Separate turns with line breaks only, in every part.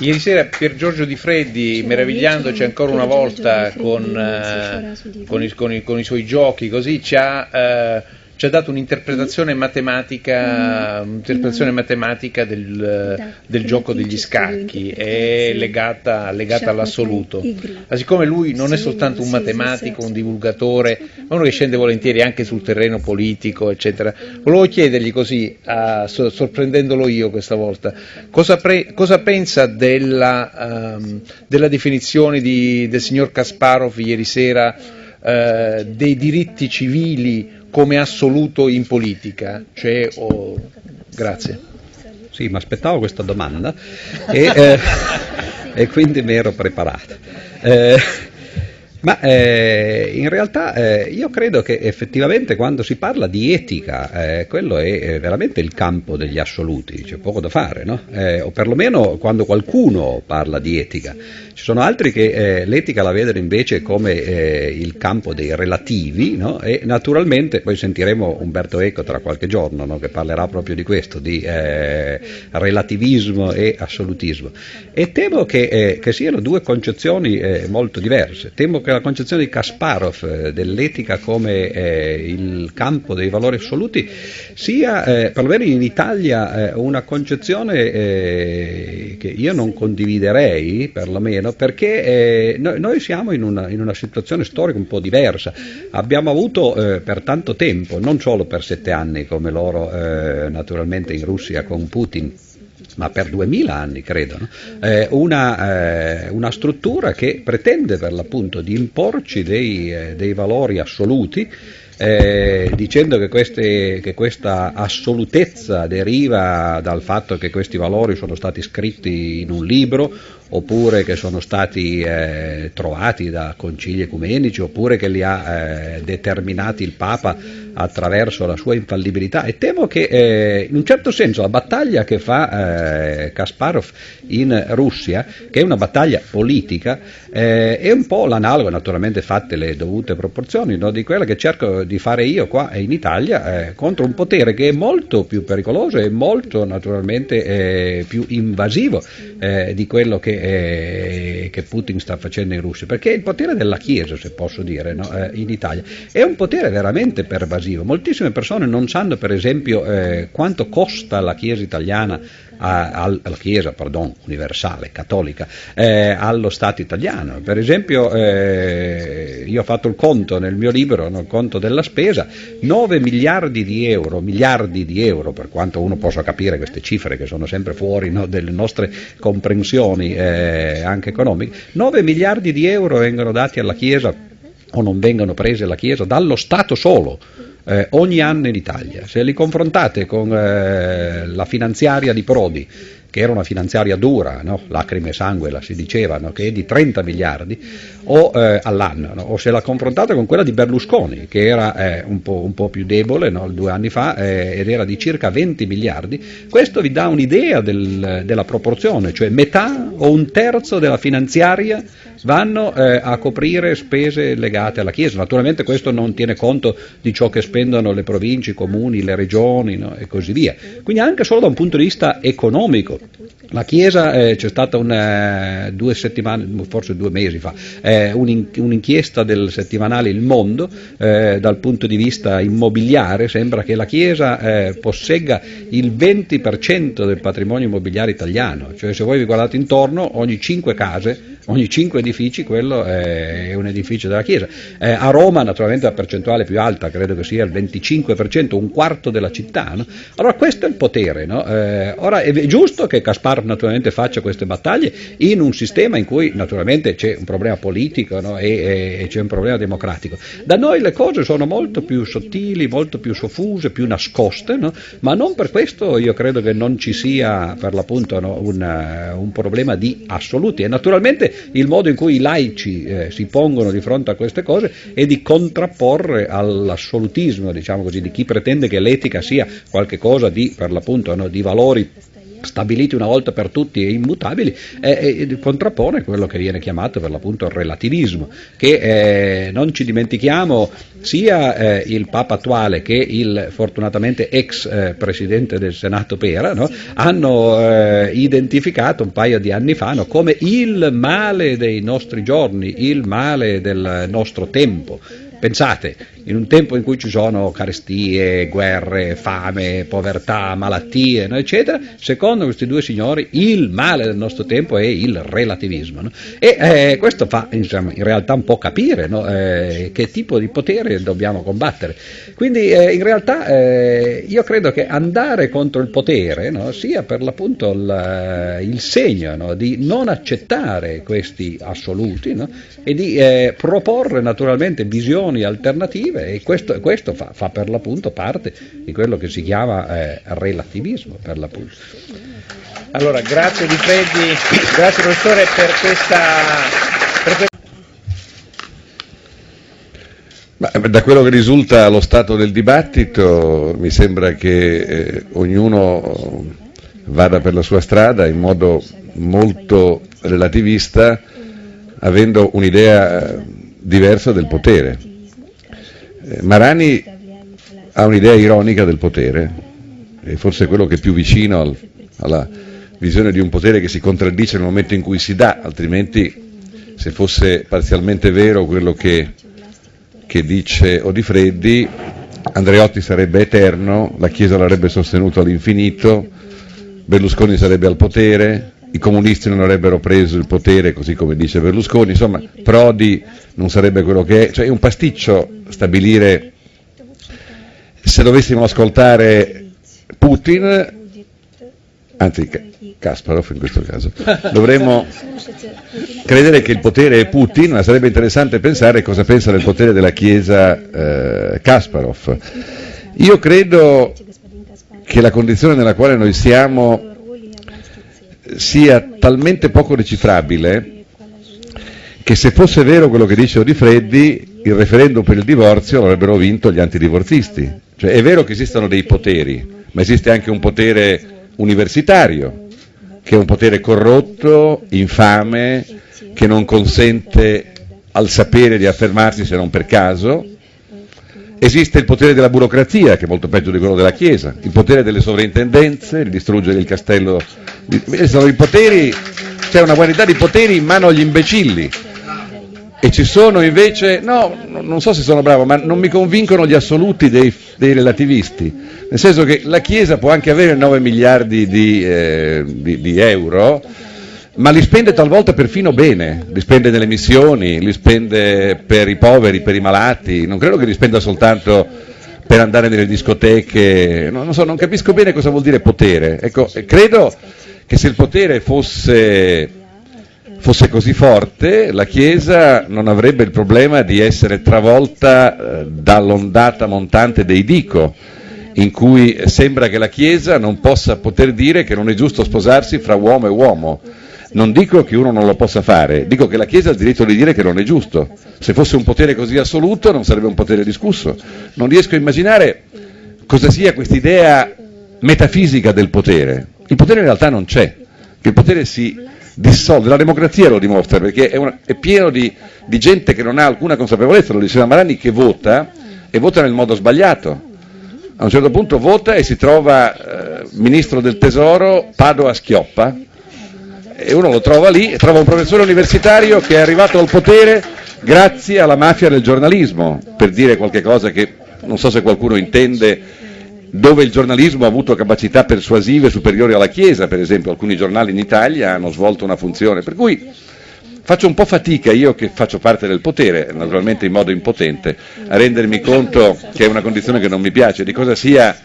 Ieri sera Pier Giorgio Di Freddi, meravigliandoci ancora una volta con, eh, con, i, con, i, con, i, suoi giochi, così ci ha eh, ci ha dato un'interpretazione matematica, mm. un'interpretazione matematica del, del, gioco degli scacchi, è legata, legata all'assoluto. Ma siccome lui non è soltanto un matematico, un divulgatore, ma uno che scende volentieri anche sul terreno politico, eccetera, volevo chiedergli così, a, sorprendendolo io questa volta, cosa, pre, cosa pensa della, um, della definizione di, del signor Kasparov ieri sera uh, dei diritti civili come assoluto in politica? Cioè, oh, grazie.
Sì, mi aspettavo questa domanda e, eh, e quindi mi ero preparato. Eh, ma eh, in realtà eh, io credo che effettivamente quando si parla di etica, eh, quello è veramente il campo degli assoluti, c'è poco da fare, no? Eh, o perlomeno quando qualcuno parla di etica. Ci sono altri che eh, l'etica la vedono invece come eh, il campo dei relativi no? e naturalmente poi sentiremo Umberto Eco tra qualche giorno no? che parlerà proprio di questo, di relativismo e assolutismo. E temo che, che siano due concezioni molto diverse. Temo che la concezione di Kasparov eh, dell'etica come eh, il campo dei valori assoluti sia, eh, perlomeno in Italia, eh, una concezione eh, che io non condividerei, perlomeno, perché eh, noi, noi, siamo in una, in una, situazione storica un po' diversa. Abbiamo avuto per tanto tempo, non solo per sette anni come loro naturalmente in Russia con Putin, ma per duemila anni credo, no? eh, una, eh, una, struttura che pretende per l'appunto di imporci dei, eh, dei valori assoluti eh, dicendo che, queste, che, questa assolutezza deriva dal fatto che questi valori sono stati scritti in un libro oppure che sono stati eh, trovati da concili ecumenici oppure che li ha eh, determinati il Papa attraverso la sua infallibilità. E temo che eh, in un certo senso la battaglia che fa eh, Kasparov in Russia, che è una battaglia politica, eh, è un po' l'analogo, naturalmente fatte le dovute proporzioni, no, di quella che cerco di fare io qua in Italia eh, contro un potere che è molto più pericoloso e molto naturalmente più invasivo di quello che, che, Putin sta facendo in Russia, perché il potere della Chiesa, se posso dire, no, in Italia, è un potere veramente pervasivo. Moltissime persone non sanno per esempio eh, quanto costa la Chiesa italiana alla Chiesa pardon, universale, cattolica, eh, allo Stato italiano. Per esempio eh, io ho fatto il conto nel mio libro, il conto della spesa, 9 miliardi di euro, miliardi di euro, per quanto uno possa capire queste cifre che sono sempre fuori no, delle nostre comprensioni eh, anche economiche, 9 miliardi di euro vengono dati alla Chiesa o non vengono prese alla Chiesa dallo Stato solo eh, ogni anno in Italia. Se li confrontate con eh, la finanziaria di Prodi, che era una finanziaria dura, no? lacrime e sangue la si diceva, no? che è di 30 miliardi o, eh, all'anno, no? o se la confrontate con quella di Berlusconi, che era eh, un, po', un, po', più debole due anni fa eh, ed era di circa 20 miliardi, questo vi dà un'idea del, della proporzione, cioè metà o un terzo della finanziaria vanno eh, a coprire spese legate alla Chiesa. Naturalmente questo non tiene conto di ciò che spendono le province, i comuni, le regioni e così via. Quindi anche solo da un punto di vista economico. La Chiesa eh, c'è stata una, due settimane, forse due mesi fa, eh, un'inchiesta del settimanale Il Mondo eh, dal punto di vista immobiliare, sembra che la Chiesa eh, possegga il 20% del patrimonio immobiliare italiano, cioè se voi vi guardate intorno ogni 5 case ogni cinque edifici quello è un edificio della Chiesa. Eh, a Roma naturalmente la percentuale più alta, credo che sia il 25%, un quarto della città. No? Allora questo è il potere. No? Eh, ora è giusto che Caspar naturalmente faccia queste battaglie in un sistema in cui naturalmente c'è un problema politico no? e, e, c'è un problema democratico. Da noi le cose sono molto più sottili, molto più soffuse, più nascoste, ma non per questo io credo che non ci sia per l'appunto un, un problema di assoluti. E naturalmente il modo in cui i laici eh, si pongono di fronte a queste cose è di contrapporre all'assolutismo, diciamo così, di chi pretende che l'etica sia qualcosa di, per l'appunto, no, di valori stabiliti una volta per tutti e immutabili, eh, eh, contrappone quello che viene chiamato per l'appunto il relativismo, che eh, non ci dimentichiamo sia eh, il Papa attuale che il fortunatamente ex eh, Presidente del Senato Pera no, hanno eh, identificato un paio di anni fa no, come il male dei nostri giorni, il male del nostro tempo. Pensate, in un tempo in cui ci sono carestie, guerre, fame, povertà, malattie, no, eccetera, secondo questi due signori il male del nostro tempo è il relativismo. No? E eh, questo fa insomma, in realtà un po' capire no? eh, che tipo di potere dobbiamo combattere. Quindi eh, in realtà eh, io credo che andare contro il potere sia per l'appunto il, il segno di non accettare questi assoluti e di eh, proporre naturalmente visioni alternative e questo, questo fa, fa, per l'appunto parte di quello che si chiama eh, relativismo per l'appunto.
Allora, grazie Di Freddi, grazie professore per questa...
Ma, eh, da quello che risulta allo stato del dibattito mi sembra che eh, ognuno vada per la sua strada in modo molto relativista avendo un'idea eh, diversa del potere. Eh, Marani ha un'idea ironica del potere, e forse è quello che è più vicino al, alla visione di un potere che si contraddice nel momento in cui si dà, altrimenti se fosse parzialmente vero quello che, che dice Odifreddi, Andreotti sarebbe eterno, la Chiesa l'avrebbe sostenuto all'infinito, Berlusconi sarebbe al potere, i comunisti non avrebbero preso il potere, così come dice Berlusconi, insomma Prodi non sarebbe quello che è, cioè è un pasticcio stabilire, se dovessimo ascoltare Putin, anzi Kasparov in questo caso, dovremmo credere che il potere è Putin, ma sarebbe interessante pensare cosa pensa del potere della Chiesa eh, Kasparov. Io credo che la condizione nella quale noi siamo sia talmente poco decifrabile che se fosse vero quello che dice Odifreddi, il referendum per il divorzio l'avrebbero vinto gli antidivorzisti. Cioè è vero che esistono dei poteri, ma esiste anche un potere universitario, che è un potere corrotto, infame, che non consente al sapere di affermarsi se non per caso. Esiste il potere della burocrazia, che è molto peggio di quello della Chiesa, il potere delle sovrintendenze, di distruggere il castello sono i poteri, c'è una quantità di poteri in mano agli imbecilli. E ci sono invece, no, non so se sono bravo, ma non mi convincono gli assoluti dei, dei relativisti. Nel senso che la Chiesa può anche avere 9 miliardi di, eh, di, di euro, ma li spende talvolta perfino bene, li spende nelle missioni, li spende per i poveri, per i malati, non credo che li spenda soltanto per andare nelle discoteche, non, so, non capisco bene cosa vuol dire potere. Ecco, credo che se il potere fosse, fosse così forte, la Chiesa non avrebbe il problema di essere travolta eh, dall'ondata montante dei dico, in cui sembra che la Chiesa non possa poter dire che non è giusto sposarsi fra uomo e uomo. Non dico che uno non lo possa fare, dico che la Chiesa ha il diritto di dire che non è giusto. Se fosse un potere così assoluto non sarebbe un potere discusso. Non riesco a immaginare cosa sia quest'idea metafisica del potere. Il potere in realtà non c'è, il potere si dissolve, la democrazia lo dimostra perché è, una, è pieno di, di, gente che non ha alcuna consapevolezza, lo diceva Marani, che vota e vota nel modo sbagliato. A un certo punto vota e si trova eh, ministro del tesoro Padova Schioppa e uno lo trova lì e trova un professore universitario che è arrivato al potere grazie alla mafia del giornalismo, per dire qualche cosa che non so se qualcuno intende dove il giornalismo ha avuto capacità persuasive superiori alla Chiesa, per esempio. Alcuni giornali in Italia hanno svolto una funzione, per cui faccio un po' fatica, io che faccio parte del potere, naturalmente in modo impotente, a rendermi conto che è una condizione che non mi piace, di cosa sia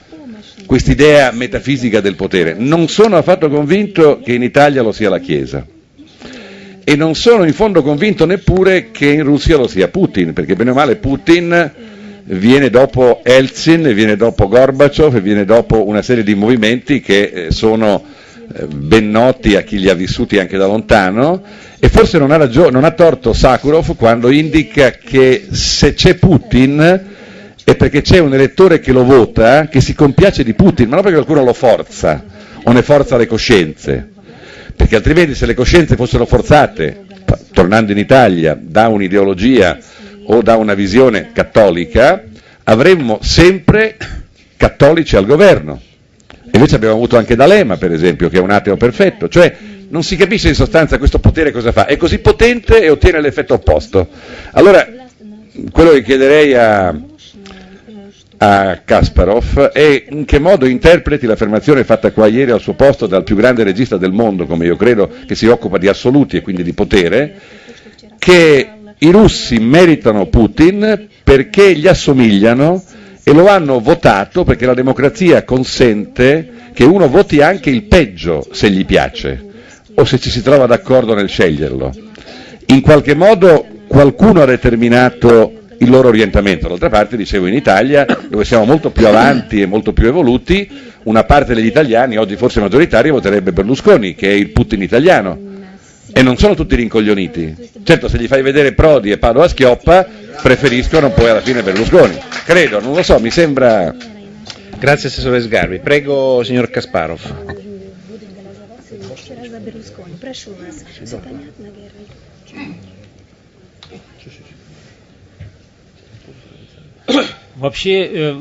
quest'idea metafisica del potere. Non sono affatto convinto che in Italia lo sia la Chiesa e non sono in fondo convinto neppure che in Russia lo sia Putin, perché bene o male Putin viene dopo Eltsin, viene dopo Gorbaciov, viene dopo una serie di movimenti che eh, sono eh, ben noti a chi li ha vissuti anche da lontano e forse non ha, ragione, non ha torto Sakharov quando indica che se c'è Putin è perché c'è un elettore che lo vota, che si compiace di Putin, ma non perché qualcuno lo forza o ne forza le coscienze? Perché altrimenti se le coscienze fossero forzate, tornando in Italia, da un'ideologia o da una visione cattolica, avremmo sempre cattolici al governo. Invece abbiamo avuto anche D'Alema, per esempio, che è un ateo perfetto, cioè non si capisce in sostanza questo potere cosa fa, è così potente e ottiene l'effetto opposto. Allora, quello che chiederei a, a Kasparov è in che modo interpreti l'affermazione fatta qua ieri al suo posto dal più grande regista del mondo, come io credo, che si occupa di assoluti e quindi di potere, che i russi meritano Putin perché gli assomigliano e lo hanno votato perché la democrazia consente che uno voti anche il peggio se gli piace o se ci si trova d'accordo nel sceglierlo. In qualche modo qualcuno ha determinato il loro orientamento. D'altra parte, dicevo, in Italia, dove siamo molto più avanti e molto più evoluti, una parte degli italiani, oggi forse maggioritaria, voterebbe Berlusconi, che è il Putin italiano. E non sono tutti rincoglioniti. Certo, se gli fai vedere Prodi e Padova Schioppa, preferiscono poi alla fine Berlusconi. Credo, non lo so, mi sembra...
Grazie Assessore Sgarbi. Prego, signor Kasparov.
Вообще, э,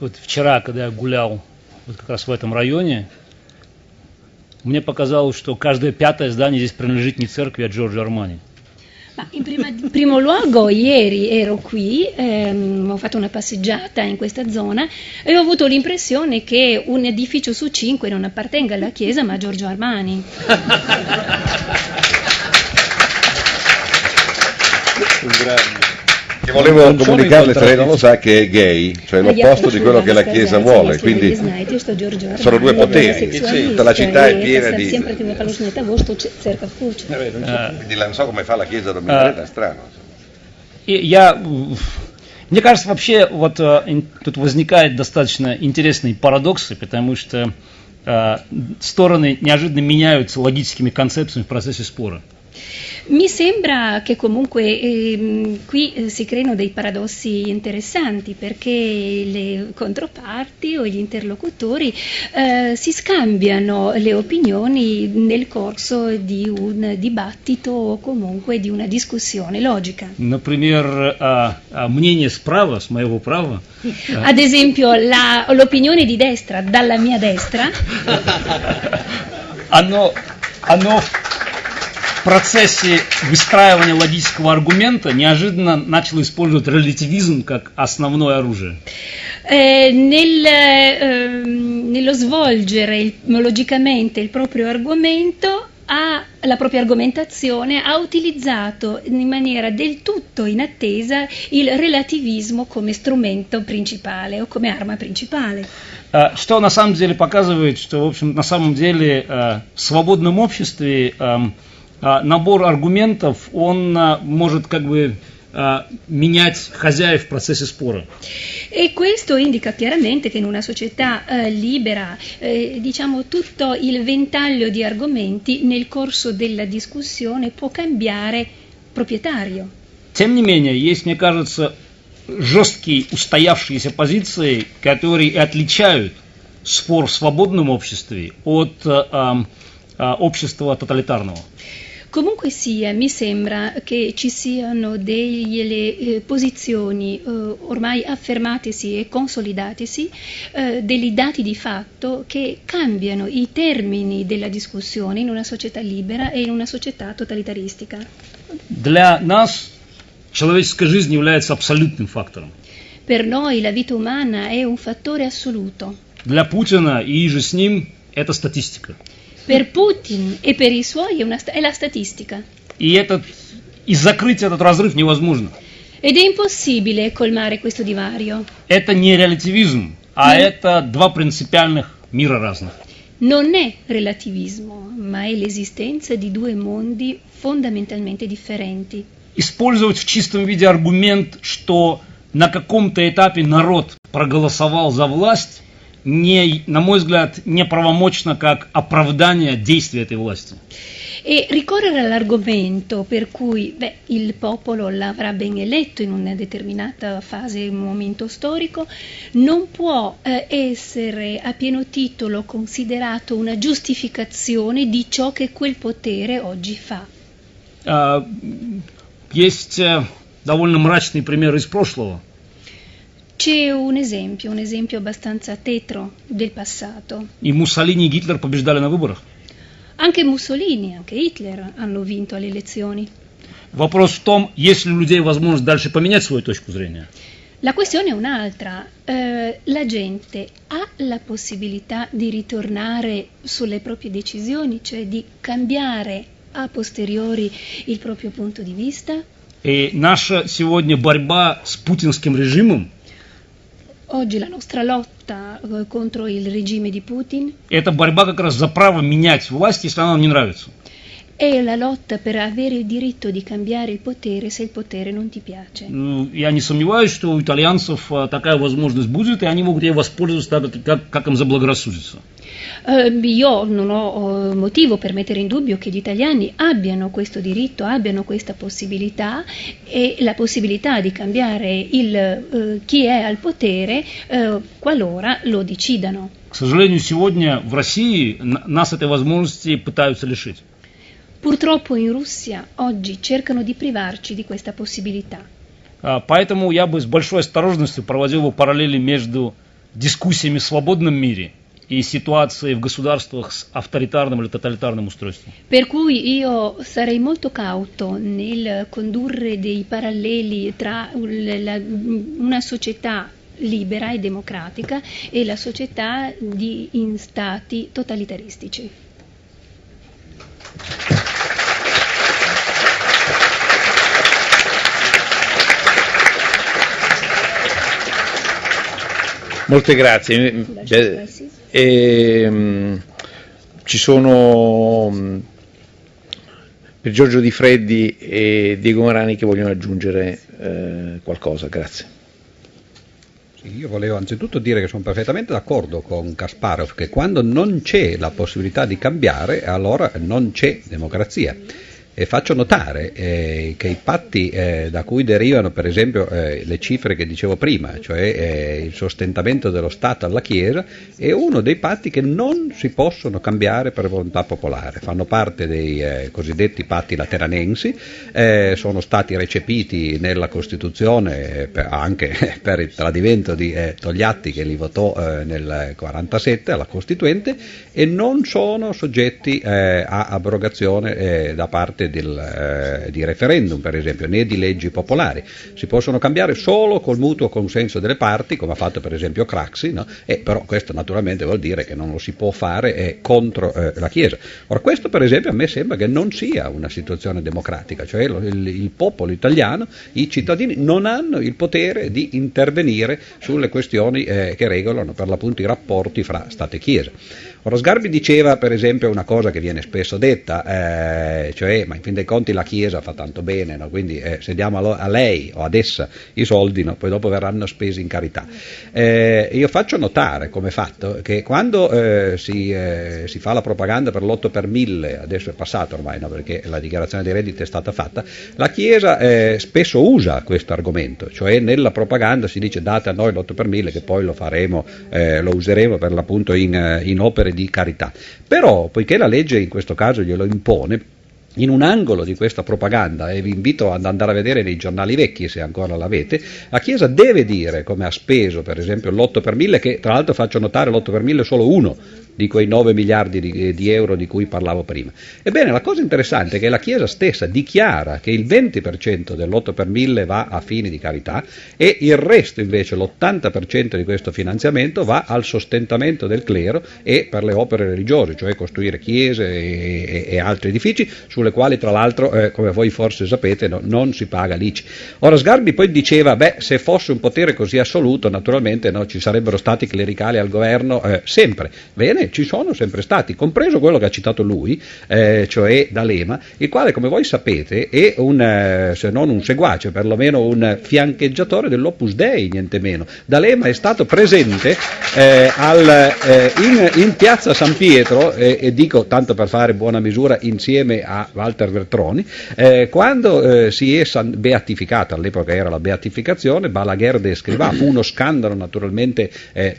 вот вчера, когда я гулял вот как раз в этом raione, мне показалось, что каждое пятое здание здесь принадлежит не церкви, а Джорджо Армани.
Ma in, prima, in, primo luogo, ieri ero qui, ehm, ho fatto una passeggiata in questa zona e ho avuto l'impressione che un edificio su cinque non appartenga alla Chiesa ma a Giorgio Armani.
Grande. Che volevo non comunicarle, se lei non lo sa, che è gay, cioè l'opposto di quello che la Chiesa vuole, quindi sono due poteri, tutta la città è piena di... Quindi non so come fa la Chiesa a dominare, è strano.
Я, мне кажется, вообще вот тут возникает достаточно интересные парадоксы, потому что стороны неожиданно меняются логическими концепциями в процессе спора.
Mi sembra che comunque eh, qui eh, si creino dei paradossi interessanti perché le controparti o gli interlocutori eh, si scambiano le opinioni nel corso di un dibattito o comunque di una discussione logica.
Например, мнение справа, с моего права.
Ad esempio, la, l'opinione di destra dalla mia destra.
оно, оно процессе выстраивания логического аргумента неожиданно начал использовать релятивизм как основное оружие.
Eh, nel, eh, nello svolgere il, logicamente il proprio argomento ha, la propria argomentazione ha utilizzato in maniera del tutto inattesa il relativismo come strumento principale o come arma principale.
Что на самом деле показывает, что в общем на самом деле в свободном обществе набор аргументов, он может как бы менять хозяев в процессе спора.
E questo indica chiaramente che in una società eh, libera, eh, diciamo, tutto il ventaglio di argomenti nel corso della discussione può cambiare proprietario.
Тем не менее, есть, мне кажется, жесткие устоявшиеся позиции, которые отличают спор в свободном обществе от э, э, общества тоталитарного.
Comunque sia, mi sembra che ci siano delle eh, posizioni eh, ormai affermatesi e consolidatesi, eh, dei dati di fatto che cambiano i termini della discussione in una società libera e in una società totalitaristica.
Для нас человеческая жизнь является абсолютным фактором.
Per noi la vita umana è un fattore assoluto.
Для Путина и же с ним это статистика.
Per Putin e per i suoi è, una, è la statistica.
И, этот, и закрыть этот разрыв невозможно.
Ed è impossibile colmare questo divario.
Это не релятивизм, а mm. это два принципиальных мира разных.
Non è relativismo, ma è l'esistenza di due mondi fondamentalmente differenti.
Использовать в чистом виде аргумент, что на каком-то этапе народ проголосовал за власть, не, на мой взгляд, неправомочно как оправдание действия этой власти.
e ricorrere all'argomento per cui beh, il popolo l'avrà ben eletto in una determinata fase, un momento storico, non può eh, essere a pieno titolo considerato una giustificazione di ciò che quel potere oggi fa.
Uh, есть довольно мрачный пример из прошлого.
C'è un esempio, un esempio abbastanza tetro del passato.
И Муссолини и Гитлер побеждали на выборах.
Anche Mussolini, anche Hitler hanno vinto alle elezioni.
Вопрос в том, есть ли у людей возможность дальше поменять свою точку зрения.
La questione è un'altra. Eh, la gente ha la possibilità di ritornare sulle proprie decisioni, cioè di cambiare a posteriori il proprio punto di vista?
И наша сегодня борьба с путинским режимом
Oggi la nostra lotta eh, contro il regime di Putin
это борьба как раз за право менять власть, если она нам не нравится.
è la lotta per avere il diritto di cambiare il potere se il potere non ti piace.
Ну, Я не сомневаюсь, что у итальянцев а, такая возможность будет, и они могут ей воспользоваться так, как, как им заблагорассудится.
Eh, io non ho eh, motivo per mettere in dubbio che gli italiani abbiano questo diritto, abbiano questa possibilità e la possibilità di cambiare il, eh, chi è al potere eh, qualora lo decidano.
К сожалению, сегодня в России н- нас этой возможности пытаются лишить.
Purtroppo in Russia oggi cercano di privarci di questa possibilità.
А, Поэтому я бы с большой осторожностью проводил бы параллели между дискуссиями в свободном мире и ситуацией в государствах с авторитарным или тоталитарным устройством.
Per cui io sarei molto cauto nel condurre dei paralleli tra un- la- una società libera e democratica e la società di, in stati totalitaristici.
Molte grazie. Beh, ehm, ci sono mh, per Giorgio Di Freddi e Diego Marani che vogliono aggiungere eh, qualcosa. Grazie.
Sì, Io volevo anzitutto dire che sono perfettamente d'accordo con Kasparov che quando non c'è la possibilità di cambiare, allora non c'è democrazia. E faccio notare eh, che i patti eh, da cui derivano per esempio eh, le cifre che dicevo prima, cioè eh, il sostentamento dello Stato alla Chiesa, è uno dei patti che non si possono cambiare per volontà popolare. Fanno parte dei eh, cosiddetti patti lateranensi, eh, sono stati recepiti nella Costituzione per- anche per il tradimento di Togliatti che li votò nel 1947 alla Costituente e non sono soggetti a abrogazione da parte del, eh, di referendum, per esempio, né di leggi popolari. Si possono cambiare solo col mutuo consenso delle parti, come ha fatto per esempio Craxi, no? e però questo naturalmente vuol dire che non lo si può fare eh, contro eh, la Chiesa. Ora questo per esempio a me sembra che non sia una situazione democratica, cioè lo- il, il popolo italiano, i cittadini non hanno il potere di intervenire sulle questioni eh, che regolano per l'appunto i rapporti fra Stato e Chiesa. Ora Sgarbi diceva per esempio una cosa che viene spesso detta, eh, cioè ma in fin dei conti la Chiesa fa tanto bene, no? quindi eh, se diamo a, lei o ad essa i soldi no? poi dopo verranno spesi in carità. Eh, io faccio notare come fatto che quando eh, si, eh, si fa la propaganda per l'8 per 1000, adesso è passato ormai no? perché la dichiarazione di reddito è stata fatta, la Chiesa eh, spesso usa questo argomento, cioè nella propaganda si dice date a noi l'8 per 1000 che poi lo faremo, lo useremo per l'appunto in, in opere di carità. Però poiché la legge in questo caso glielo impone, in un angolo di questa propaganda, e vi invito ad andare a vedere nei giornali vecchi se ancora l'avete, la Chiesa deve dire come ha speso per esempio l'8 per 1000, che tra l'altro faccio notare l'8 per 1000 è solo uno di quei 9 miliardi di, di euro di cui parlavo prima. Ebbene, la cosa interessante è che la Chiesa stessa dichiara che il 20% dell'8 per 1000 va a fini di carità e il resto invece, l'80% di questo finanziamento va al sostentamento del clero e per le opere religiose, cioè costruire chiese e, e- e altri edifici sulle quali tra l'altro, eh, come voi forse sapete, no- non si paga l'ICI. Ora Sgarbi poi diceva, beh, se fosse un potere così assoluto, naturalmente no, ci sarebbero stati clericali al governo eh, sempre. Bene, ahimè ci sono sempre stati, compreso quello che ha citato lui, eh, cioè D'Alema, il quale come voi sapete è un, eh, se non un seguace, perlomeno un fiancheggiatore dell'Opus Dei, niente meno. D'Alema è stato presente eh, al, eh, in, in, piazza San Pietro, e dico tanto per fare buona misura insieme a Walter Vertroni, eh, quando si è san- beatificato, all'epoca era la beatificazione, Balaguer de Escrivà, fu uno scandalo naturalmente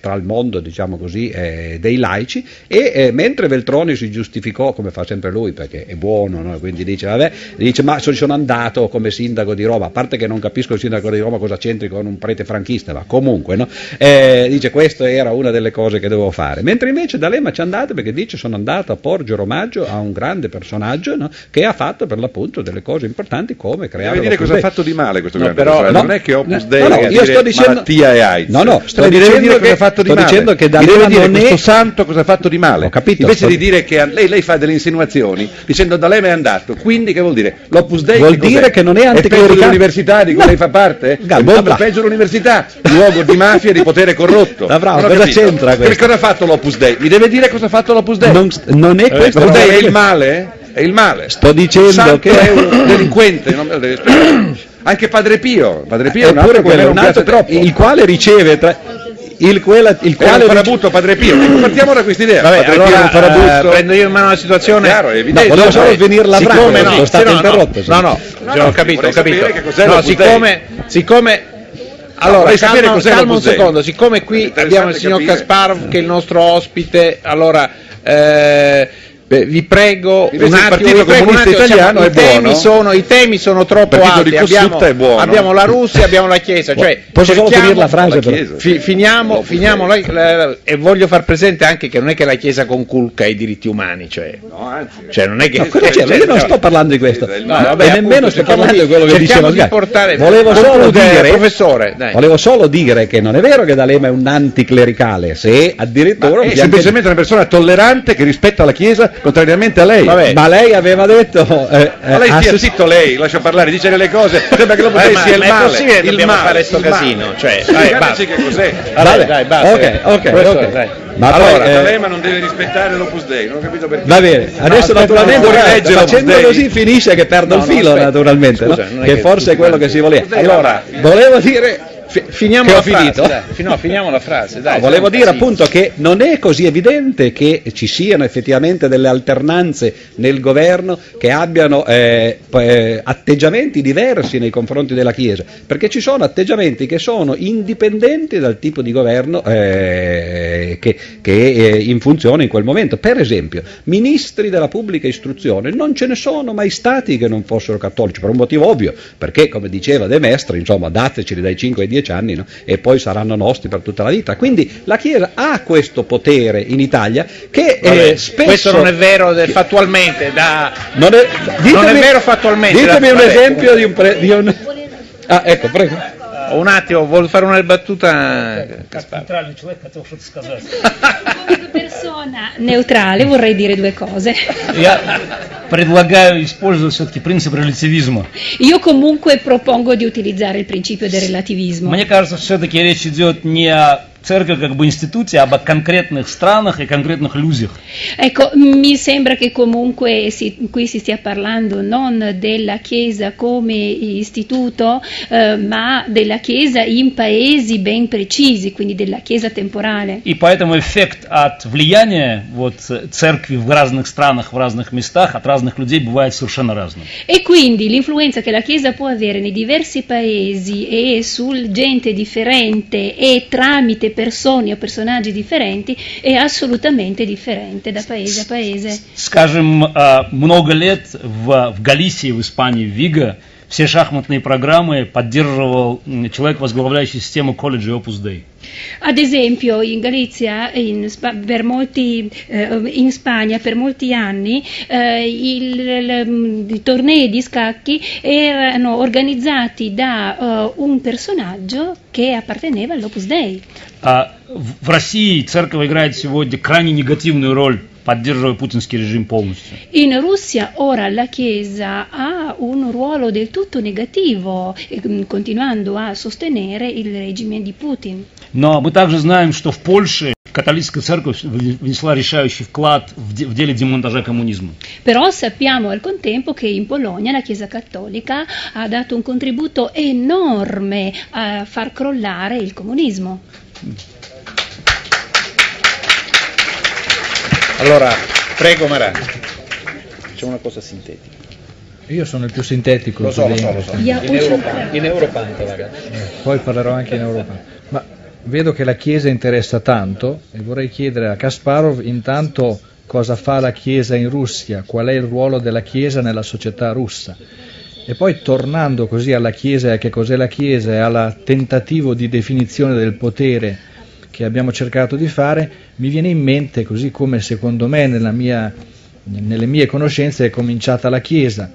tra il mondo diciamo così, dei laici e mentre Veltroni si giustificò, come fa sempre lui, perché è buono, no? quindi dice, vabbè, dice ma sono andato come sindaco di Roma, a parte che non capisco il sindaco di Roma cosa c'entri con un prete franchista, ma comunque, no? eh, dice questa era una delle cose che dovevo fare, mentre invece D'Alema ci è andato perché dice sono andato a porgere omaggio a un grande personaggio no? che ha fatto per l'appunto delle cose importanti come creare...
Devi dire cosa ha fatto di male questo
no,
grande
però,
personaggio, non è che Opus Dei no, no, io sto dicendo... malattia e AIDS,
no, no, sto
dicendo
che,
ha fatto di male,
dicendo che D'Alema
dire
non
questo
è...
santo cosa ha fatto di male,
Ho capito,
invece
sto...
di dire che lei, lei fa delle insinuazioni dicendo D'Alema è andato, quindi che vuol dire? L'Opus Dei
vuol dire che non è anticlericale.
È dell'università di cui no. lei fa parte? Molto peggio l'università, luogo di mafia e di potere corrotto.
Bravo, cosa c'entra questo?
Che cosa ha fatto l'Opus Dei? Mi deve dire cosa ha fatto l'Opus Dei?
Non, non è questo.
L'Opus Dei è il male? È il male.
Sto dicendo che
è un delinquente, non me lo deve spiegare. Anche Padre Pio, Padre Pio è un altro,
quello, un altro
troppo.
il quale riceve tra, il, quella, il quale
è farabutto Padre Pio. Partiamo da questa idea.
Vabbè,
padre
allora,
Pio è un
eh, prendo io in mano la situazione.
Chiaro, è evidente.
No, volevo solo finire la frase,
siccome
no, sono stato
no,
interrotto.
No, no, no, no, ho capito, ho capito. No, siccome, siccome allora, no, calma, calma un secondo, siccome qui abbiamo il signor capire. Kasparov che è il nostro ospite, allora eh, Beh, vi prego
Invece
un attimo,
il Partito Comunista
attimo,
Italiano
siamo,
è
i temi
buono.
Sono, I temi sono troppo alti, abbiamo, abbiamo, la Russia, abbiamo la Chiesa. Cioè,
Posso solo finire la frase?
La
fi, finiamo, finiamo la, la, e voglio far presente anche che non è che la Chiesa conculca i diritti umani, cioè,
no, anzi,
cioè non è che...
No, cioè, cioè, io non sto parlando di questo,
no,
vabbè, e nemmeno sto parlando di quello che diceva
di portare,
volevo solo dire,
professore, dai.
volevo solo dire che non è vero che D'Alema è un anticlericale, se addirittura...
è semplicemente una persona tollerante che rispetta la Chiesa, contrariamente a lei.
Vabbè. Ma lei aveva detto. Eh,
ma lei stia zitto lei, lascia parlare, dice delle cose, sembra che lo potessi sia il
ma
male.
È possibile
il
dobbiamo
male,
fare questo casino. Cioè, vai, basta.
che cos'è.
Vabbè, dai, basta.
Ok, ok,
Questo,
ok.
dai.
Ma
allora,
poi, eh,
D'Alema non deve rispettare l'Opus Dei, non ho capito perché.
Va bene, adesso
No,
naturalmente
rilegge
facendo così finisce che perdo
No,
il
no,
filo naturalmente,
Scusa,
no? che
che-
forse è quello che si voleva. Allora, volevo dire
Fi- finiamo
Che
la
ho
frase,
finito?
dai. No, finiamo la frase, dai.
No, volevo dire
casino.
appunto che non è così evidente che ci siano effettivamente delle alternanze nel governo che abbiano eh, eh, atteggiamenti diversi nei confronti della Chiesa, perché ci sono atteggiamenti che sono indipendenti dal tipo di governo eh, che, che è in funzione in quel momento. Per esempio, ministri della pubblica istruzione, non ce ne sono mai stati che non fossero cattolici, per un motivo ovvio, perché come diceva De Mestre, insomma, dateceli dai 5 ai 10 anni no? e poi saranno nostri per tutta la vita. Quindi la Chiesa ha questo potere in Italia che
Vabbè,
spesso...
Questo non è vero de- fattualmente, da...
Non è,
Non è vero fattualmente,
Ditemi
da-
un
vabbè,
esempio di un, pre- di un- Ah, ecco, prego
Un attimo, vuol fare una battuta? Kasparov.
Нейтральный человек хотел что-то сказать.
Come persona neutrale vorrei dire due cose.
Я предлагаю использовать все-таки принцип релятивизма.
Io comunque propongo di utilizzare il principio del relativismo.
Мне кажется, все-таки речь идет не о церкви как бы институте, а об конкретных странах и конкретных людях.
Ecco, mi sembra che comunque si- qui si stia parlando non della Chiesa come istituto, eh, ma della Chiesa in paesi ben precisi, quindi della Chiesa temporale.
И поэтому эффект от влияния вот, э, церкви в разных странах, в разных местах, от разных людей бывает совершенно разным.
E quindi l'influenza che la Chiesa può avere nei diversi paesi e sul gente differente e tramite persone o personaggi differenti è assolutamente differente da paese a paese.
Скажем, э, много лет в, в Галисии, в Испании, в Виго, все шахматные программы поддерживал м, человек, возглавляющий систему колледжа Opus Dei.
Ad esempio in Galizia, in, Spa- per molti, eh, in Spagna per molti anni eh, il- il- i tornei di scacchi erano organizzati da eh, un personaggio che apparteneva all'Opus Dei.
А в в России церковь играет сегодня крайне негативную роль, поддерживая путинский режим полностью.
In Russia ora la Chiesa ha un ruolo del tutto negativo, eh, continuando a sostenere il regime di Putin.
Но мы также знаем, что в Польше католическая церковь внесла решающий вклад в, в деле демонтажа коммунизма.
Però sappiamo al contempo che in Polonia la Chiesa Cattolica ha dato un contributo enorme a far crollare il comunismo.
Allora, prego Marani, facciamo una cosa sintetica.
Io sono il più sintetico.
Lo so, lo so, lo so. In Europante, in ragazzi.
Poi parlerò anche in Europa. Ma vedo che la Chiesa interessa tanto e vorrei chiedere a Kasparov intanto cosa fa la Chiesa in Russia, qual è il ruolo della Chiesa nella società russa. E poi tornando così alla Chiesa e a che cos'è la Chiesa e al tentativo di definizione del potere che abbiamo cercato di fare, mi viene in mente, così come secondo me mia, nelle mie conoscenze è cominciata la Chiesa,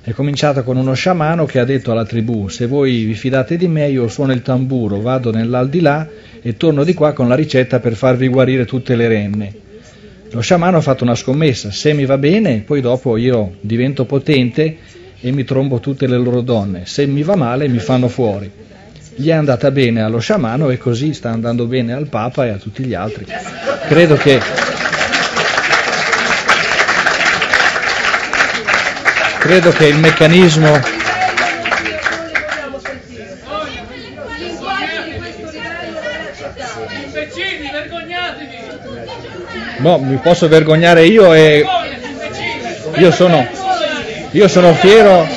è cominciata con uno sciamano che ha detto alla tribù se voi vi fidate di me io suono il tamburo, vado nell'aldilà e torno di qua con la ricetta per farvi guarire tutte le renne. Lo sciamano ha fatto una scommessa, se mi va bene poi dopo io divento potente e mi trombo tutte le loro donne, se mi va male mi fanno fuori gli è andata bene allo sciamano e così sta andando bene al Papa e a tutti gli altri. Credo che credo che il meccanismo Boh, mi posso vergognare io e io sono, io sono fiero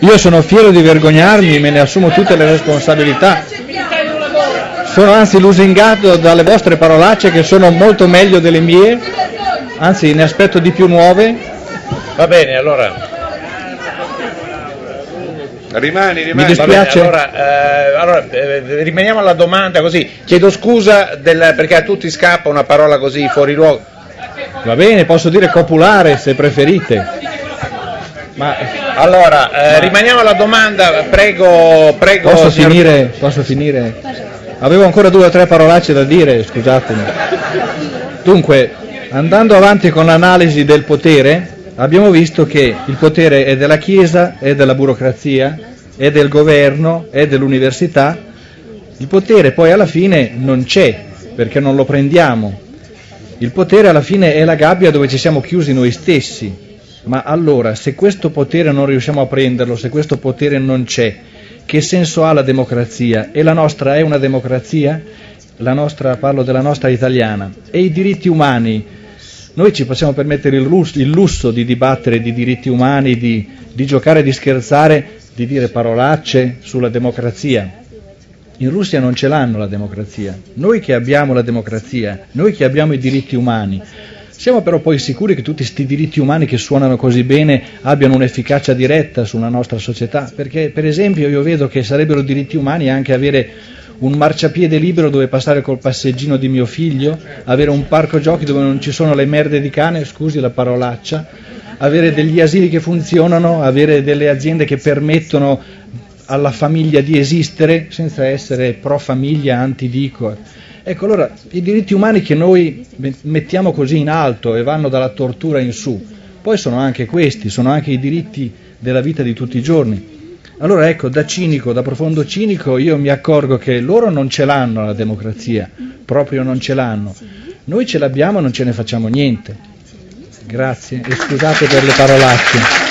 io sono fiero di vergognarmi, me ne assumo tutte le responsabilità. Sono anzi lusingato dalle vostre parolacce che sono molto meglio delle mie, anzi ne aspetto di più nuove.
Va bene, allora.
Rimani, rimani.
Mi dispiace.
Bene, allora, eh, allora eh, rimaniamo alla domanda così. Chiedo scusa del, perché a tutti scappa una parola così fuori luogo.
Va bene, posso dire copulare se preferite.
Ma allora, eh, rimaniamo alla domanda, prego, prego.
Posso
signor...
finire? Posso finire? Avevo ancora due o tre parolacce da dire, scusatemi. Dunque, andando avanti con l'analisi del potere, abbiamo visto che il potere è della Chiesa, è della burocrazia, è del governo, è dell'università. Il potere poi alla fine non c'è, perché non lo prendiamo. Il potere alla fine è la gabbia dove ci siamo chiusi noi stessi, ma allora, se questo potere non riusciamo a prenderlo, se questo potere non c'è, che senso ha la democrazia? E la nostra è una democrazia? Nostra, parlo della nostra italiana. E i diritti umani? Noi ci possiamo permettere il lusso, il lusso di dibattere di diritti umani, di, di giocare, di scherzare, di dire parolacce sulla democrazia. In Russia non ce l'hanno la democrazia. Noi che abbiamo la democrazia, noi che abbiamo i diritti umani, siamo però poi sicuri che tutti questi diritti umani che suonano così bene abbiano un'efficacia diretta sulla nostra società? Perché per esempio io vedo che sarebbero diritti umani anche avere un marciapiede libero dove passare col passeggino di mio figlio, avere un parco giochi dove non ci sono le merde di cane, scusi la parolaccia, avere degli asili che funzionano, avere delle aziende che permettono alla famiglia di esistere senza essere pro famiglia, antidico. Ecco, allora i diritti umani che noi mettiamo così in alto e vanno dalla tortura in su, poi sono anche questi, sono anche i diritti della vita di tutti i giorni. Allora ecco, da cinico, da profondo cinico, io mi accorgo che loro non ce l'hanno la democrazia, proprio non ce l'hanno. Noi ce l'abbiamo e non ce ne facciamo niente. Grazie e scusate per le parolacce.